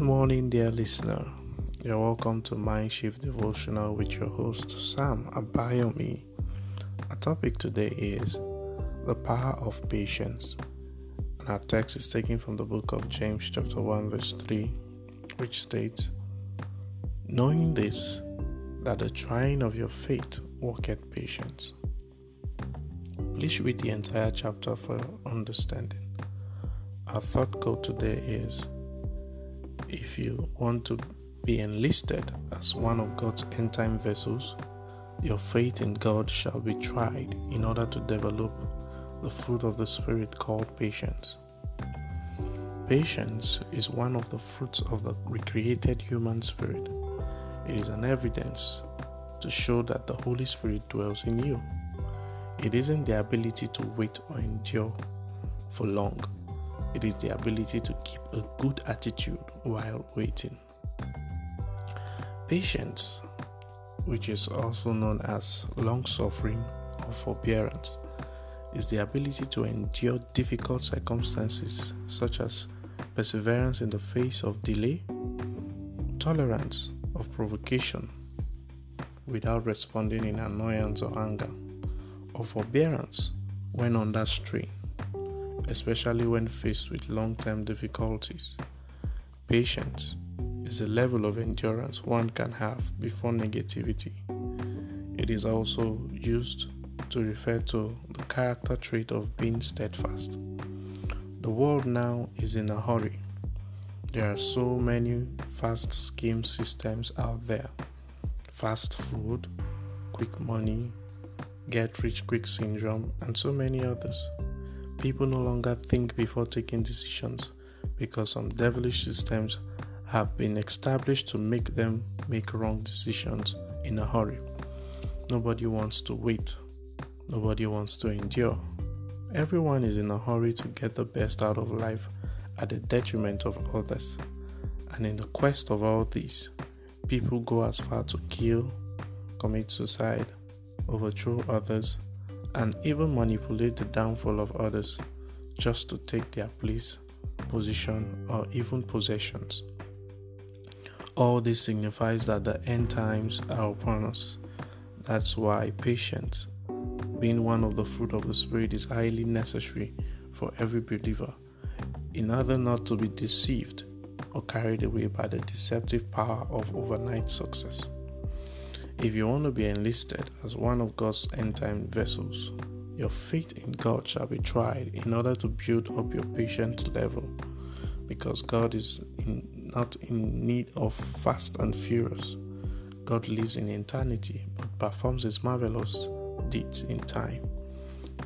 Good morning, dear listener. You're welcome to Mind Shift Devotional with your host, Sam Abayomi. Our topic today is the power of patience. And our text is taken from the book of James, chapter 1, verse 3, which states, Knowing this, that the trying of your faith worketh patience. Please read the entire chapter for understanding. Our thought goal today is if you want to be enlisted as one of God's end time vessels, your faith in God shall be tried in order to develop the fruit of the Spirit called patience. Patience is one of the fruits of the recreated human spirit. It is an evidence to show that the Holy Spirit dwells in you. It isn't the ability to wait or endure for long it is the ability to keep a good attitude while waiting. Patience, which is also known as long suffering or forbearance, is the ability to endure difficult circumstances such as perseverance in the face of delay, tolerance of provocation without responding in annoyance or anger, or forbearance when under strain especially when faced with long term difficulties. Patience is a level of endurance one can have before negativity. It is also used to refer to the character trait of being steadfast. The world now is in a hurry. There are so many fast scheme systems out there fast food, quick money, get rich quick syndrome, and so many others. People no longer think before taking decisions because some devilish systems have been established to make them make wrong decisions in a hurry. Nobody wants to wait. Nobody wants to endure. Everyone is in a hurry to get the best out of life at the detriment of others. And in the quest of all these, people go as far to kill, commit suicide, overthrow others, and even manipulate the downfall of others just to take their place, position, or even possessions. All this signifies that the end times are upon us. That's why patience, being one of the fruit of the Spirit, is highly necessary for every believer in order not to be deceived or carried away by the deceptive power of overnight success. If you want to be enlisted as one of God's end time vessels, your faith in God shall be tried in order to build up your patience level because God is in, not in need of fast and furious. God lives in eternity but performs his marvelous deeds in time.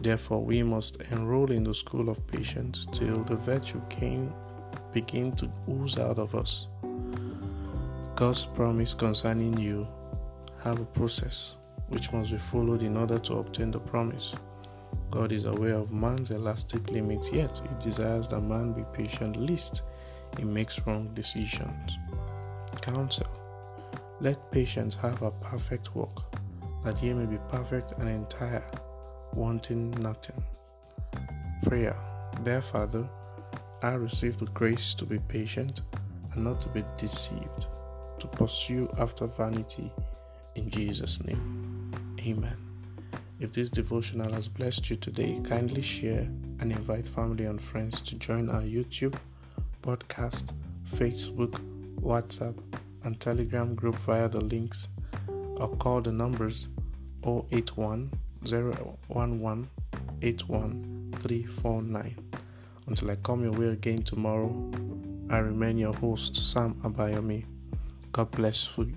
Therefore, we must enroll in the school of patience till the virtue can begin to ooze out of us. God's promise concerning you have a process which must be followed in order to obtain the promise. God is aware of man's elastic limits, yet he desires that man be patient, lest he makes wrong decisions. Counsel Let patience have a perfect work, that ye may be perfect and entire, wanting nothing. Prayer Dear Father, I receive the grace to be patient and not to be deceived, to pursue after vanity in Jesus' name. Amen. If this devotional has blessed you today, kindly share and invite family and friends to join our YouTube, podcast, Facebook, WhatsApp, and Telegram group via the links or call the numbers 081 011 81349. Until I come your way again tomorrow, I remain your host, Sam Abayomi. God bless you